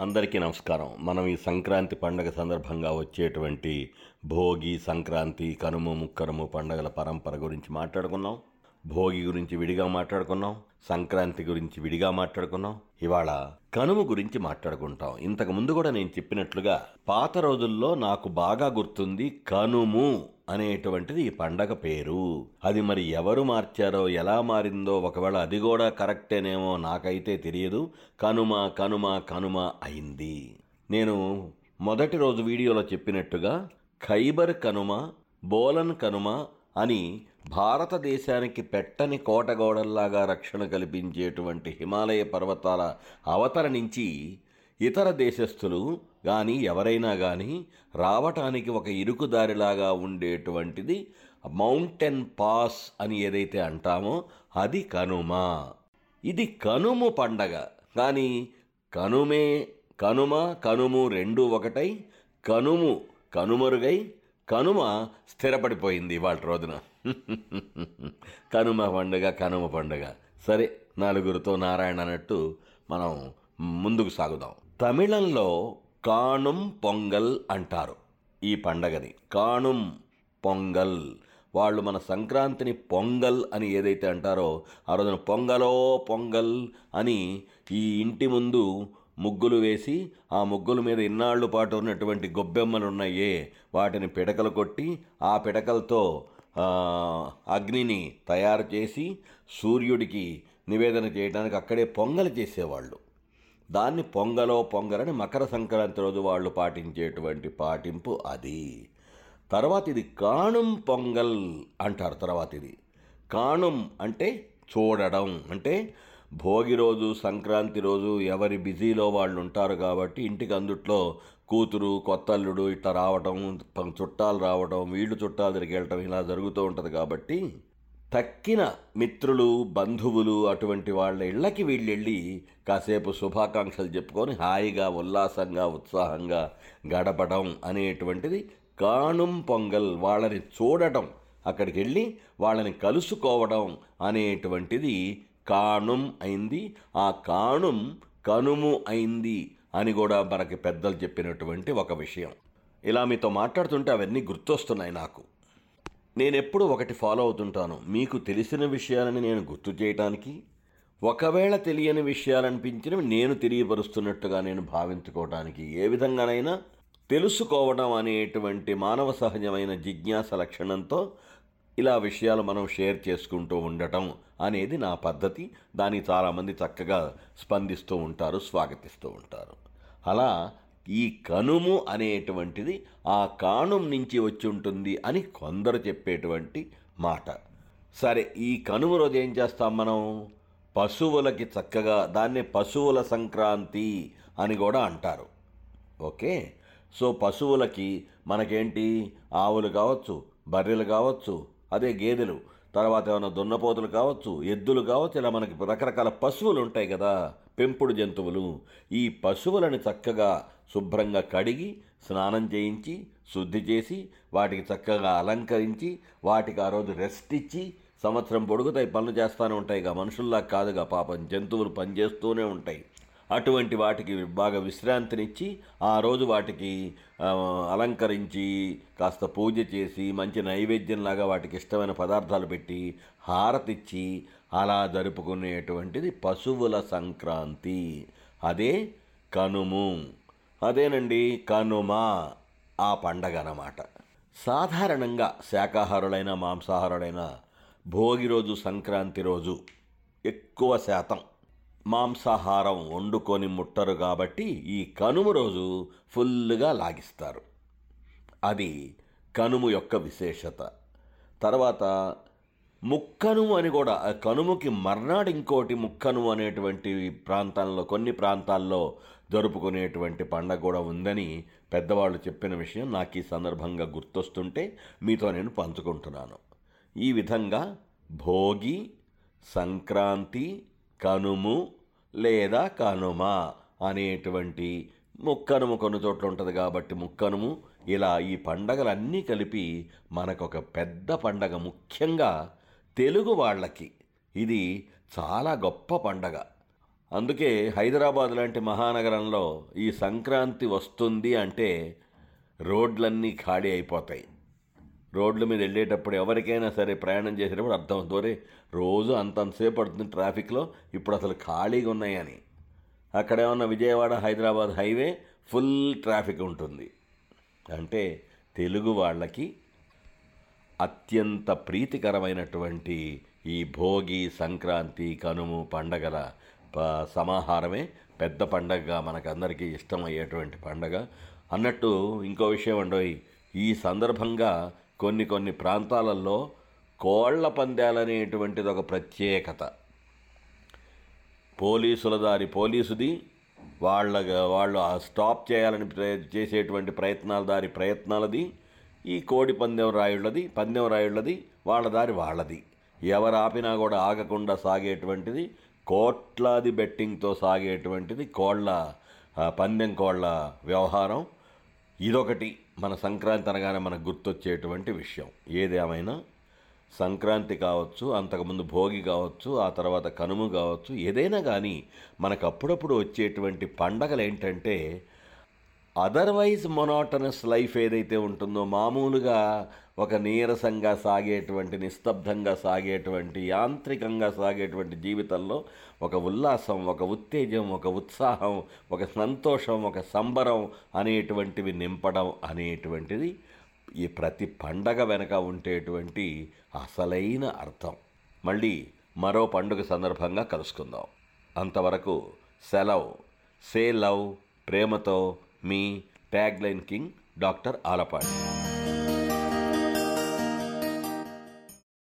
అందరికీ నమస్కారం. మనం ఈ సంక్రాంతి పండగ సందర్భంగా వచ్చేటువంటి భోగి సంక్రాంతి కనుము ముక్కరము పండగల పరంపర గురించి మాట్లాడుకున్నాం. భోగి గురించి విడిగా మాట్లాడుకున్నాం. సంక్రాంతి గురించి విడిగా మాట్లాడుకున్నాం. ఇవాళ కనుమ గురించి మాట్లాడుకుంటాం. ఇంతకు ముందు కూడా నేను చెప్పినట్లుగా పాత రోజుల్లో నాకు బాగా గుర్తుంది కనుము. అనేటువంటిది ఈ పండగ పేరు. అది మరి ఎవరు మార్చారో ఎలా మారిందో ఒకవేళ అది కూడా కరెక్టేనేమో నాకైతే తెలియదు. కనుమ కనుమ కనుమ అయింది. నేను మొదటి రోజు వీడియోలో చెప్పినట్టుగా ఖైబర్ కనుమ బోలన్ కనుమ అని భారతదేశానికి పెట్టని కోటగోడల్లాగా రక్షణ కల్పించేటువంటి హిమాలయ పర్వతాల అవతల నుంచి ఇతర దేశస్థులు కానీ ఎవరైనా కానీ రావటానికి ఒక ఇరుకుదారిలాగా ఉండేటువంటిది మౌంటైన్ పాస్ అని ఏదైతే అంటామో అది కనుమ. ఇది కనుము పండగ. కానీ కనుమే కనుమ కనుము రెండు ఒకటై కనుము కనుమరుగై కనుమ స్థిరపడిపోయింది ఇవాళ రోజున. కనుమ పండుగ కనుమ పండుగ. సరే నలుగురితో నారాయణ అన్నట్టు మనం ముందుకు సాగుదాం. తమిళంలో కాణుం పొంగల్ అంటారు ఈ పండగని. కాణుం పొంగల్. వాళ్ళు మన సంక్రాంతిని పొంగల్ అని ఏదైతే అంటారో ఆ రోజున పొంగలో పొంగల్ అని ఈ ఇంటి ముందు ముగ్గులు వేసి ఆ ముగ్గుల మీద ఇన్నాళ్ళు పాటు ఉన్నటువంటి గొబ్బెమ్మలు ఉన్నాయే వాటిని పిడకలు కొట్టి ఆ పిడకలతో అగ్నిని తయారు చేసి సూర్యుడికి నివేదన చేయడానికి అక్కడే పొంగలి చేసేవాళ్ళు. దాన్ని పొంగలో పొంగలని మకర సంక్రాంతి రోజు వాళ్ళు పాటించేటువంటి పాటింపు అది. తర్వాత ఇది కాణుం పొంగల్ అంటారు తర్వాత ఇది. కాణుం అంటే చూడడం అంటే భోగి రోజు సంక్రాంతి రోజు ఎవరి బిజీలో వాళ్ళు ఉంటారు కాబట్టి ఇంటికి అందుట్లో కూతురు కొత్తల్లుడు ఇట్లా రావటం చుట్టాలు రావడం వీళ్ళు చుట్టాలు తిరిగి వెళ్ళటం ఇలా జరుగుతూ ఉంటుంది కాబట్టి తక్కిన మిత్రులు బంధువులు అటువంటి వాళ్ళ ఇళ్ళకి వీళ్ళెళ్ళి కాసేపు శుభాకాంక్షలు చెప్పుకొని హాయిగా ఉల్లాసంగా ఉత్సాహంగా గడపడం అనేటువంటిది కాణుం పొంగల్ వాళ్ళని చూడటం అక్కడికి వెళ్ళి వాళ్ళని కలుసుకోవడం అనేటువంటిది కాణుం అయింది. ఆ కాణుం కనుము అయింది అని కూడా మనకి పెద్దలు చెప్పినటువంటి ఒక విషయం. ఇలా మీతో మాట్లాడుతుంటే అవన్నీ గుర్తొస్తున్నాయి నాకు. నేనెప్పుడు ఒకటి ఫాలో అవుతుంటాను. మీకు తెలిసిన విషయాలని నేను గుర్తు చేయటానికి ఒకవేళ తెలియని విషయాలనిపించినవి నేను తెలియపరుస్తున్నట్టుగా నేను భావించుకోవటానికి ఏ విధంగానైనా తెలుసుకోవడం అనేటువంటి మానవ సహజమైన జిజ్ఞాస లక్షణంతో ఇలా విషయాలు మనం షేర్ చేసుకుంటూ ఉండటం అనేది నా పద్ధతి. దానికి చాలామంది చక్కగా స్పందిస్తూ ఉంటారు స్వాగతిస్తూ ఉంటారు. అలా ఈ కనుము అనేటువంటిది ఆ కాణం నుంచి వచ్చి ఉంటుంది అని కొందరు చెప్పేటువంటి మాట. సరే ఈ కనుమ రోజు ఏం చేస్తాం మనం? పశువులకి చక్కగా దాన్ని పశువుల సంక్రాంతి అని కూడా అంటారు. ఓకే? సో పశువులకి మనకేంటి? ఆవులు కావచ్చు బర్రెలు కావచ్చు అదే గేదెలు. తర్వాత ఏమైనా దున్నపోతులు కావచ్చు ఎద్దులు కావచ్చు ఇలా మనకి రకరకాల పశువులు ఉంటాయి కదా పెంపుడు జంతువులు. ఈ పశువులను చక్కగా శుభ్రంగా కడిగి స్నానం చేయించి శుద్ధి చేసి వాటికి చక్కగా అలంకరించి వాటికి ఆ రోజు రెస్ట్ ఇచ్చి సంవత్సరం పొడుగుతాయి పనులు చేస్తూనే ఉంటాయి ఇక మనుషుల్లా కాదుగా పాపం జంతువులు పనిచేస్తూనే ఉంటాయి. అటువంటి వాటికి బాగా విశ్రాంతినిచ్చి ఆ రోజు వాటికి అలంకరించి కాస్త పూజ చేసి మంచి నైవేద్యంలాగా వాటికి ఇష్టమైన పదార్థాలు పెట్టి హారతిచ్చి అలా జరుపుకునేటువంటిది పశువుల సంక్రాంతి. అదే కనుము. అదేనండి కనుమ. ఆ పండగ అన్నమాట. సాధారణంగా శాకాహారులైన మాంసాహారులైన భోగి రోజు సంక్రాంతి రోజు ఎక్కువ శాతం మాంసాహారం వండుకొని ముట్టరు కాబట్టి ఈ కనుమ రోజు ఫుల్గా లాగిస్తారు. అది కనుము యొక్క విశేషత. తర్వాత ముక్కనుము అని కూడా కనుముకి మర్నాడు ఇంకోటి ముక్కనుము అనేటువంటి ప్రాంతాల్లో కొన్ని ప్రాంతాల్లో జరుపుకునేటువంటి పండగ కూడా ఉందని పెద్దవాళ్ళు చెప్పిన విషయం నాకు ఈ సందర్భంగా గుర్తొస్తుంటే మీతో నేను పంచుకుంటున్నాను. ఈ విధంగా భోగి సంక్రాంతి కనుము లేదా కనుమ అనేటువంటి ముక్కనుము కొన్ని చోట్ల ఉంటుంది కాబట్టి ముక్కనుము. ఇలా ఈ పండగలన్నీ కలిపి మనకొక పెద్ద పండగ ముఖ్యంగా తెలుగు వాళ్ళకి ఇది చాలా గొప్ప పండగ. అందుకే హైదరాబాద్ లాంటి మహానగరంలో ఈ సంక్రాంతి వస్తుంది అంటే రోడ్లన్నీ ఖాళీ అయిపోతాయి. రోడ్ల మీద వెళ్ళేటప్పుడు ఎవరికైనా సరే ప్రయాణం చేసేటప్పుడు అర్థం దూరే రోజు అంతంతసేపు పడుతుంది ట్రాఫిక్లో ఇప్పుడు అసలు ఖాళీగా ఉన్నాయని. అక్కడ ఉన్న Vijayawada Hyderabad highway full traffic ఉంటుంది. అంటే తెలుగు వాళ్ళకి అత్యంత ప్రీతికరమైనటువంటి ఈ భోగి సంక్రాంతి కనుము పండగల సమాహారమే పెద్ద పండగగా మనకందరికీ ఇష్టమయ్యేటువంటి పండగ. అన్నట్టు ఇంకో విషయం అండోయ్ ఈ సందర్భంగా కొన్ని కొన్ని ప్రాంతాలలో కోళ్ళ పందాలనేటువంటిది ఒక ప్రత్యేకత. పోలీసుల దారి పోలీసుది వాళ్ళ వాళ్ళు స్టాప్ చేయాలని చేసేటువంటి ప్రయత్నాల దారి ప్రయత్నాలది ఈ కోడి పందెం రాయుళ్ళది పందెం రాయుళ్ళది వాళ్ళ దారి వాళ్ళది. ఎవరు ఆపినా కూడా ఆగకుండా సాగేటువంటిది కోట్లాది బెట్టింగ్తో సాగేటువంటిది కోళ్ళ పందెం కోళ్ళ వ్యవహారం. ఇదొకటి మన సంక్రాంతి అనగానే మనకు గుర్తొచ్చేటువంటి విషయం. ఏదేమైనా సంక్రాంతి కావచ్చు అంతకుముందు భోగి కావచ్చు ఆ తర్వాత కనుము కావచ్చు ఏదైనా కానీ మనకు అప్పుడప్పుడు వచ్చేటువంటి పండగలు ఏంటంటే అదర్వైజ్ మొనాటనస్ లైఫ్ ఏదైతే ఉంటుందో మామూలుగా ఒక నీరసంగా సాగేటువంటి నిస్తబ్దంగా సాగేటువంటి యాంత్రికంగా సాగేటువంటి జీవితంలో ఒక ఉల్లాసం ఒక ఉత్తేజం ఒక ఉత్సాహం ఒక సంతోషం ఒక సంబరం అనేటువంటివి నింపడం అనేటువంటిది ఈ ప్రతి పండగ వెనక ఉండేటువంటి అసలైన అర్థం. మళ్ళీ మరో పండుగ సందర్భంగా కలుసుకుందాం. అంతవరకు సెలవు. సే లవ్ ప్రేమతో మీ tag line king doctor Alapati.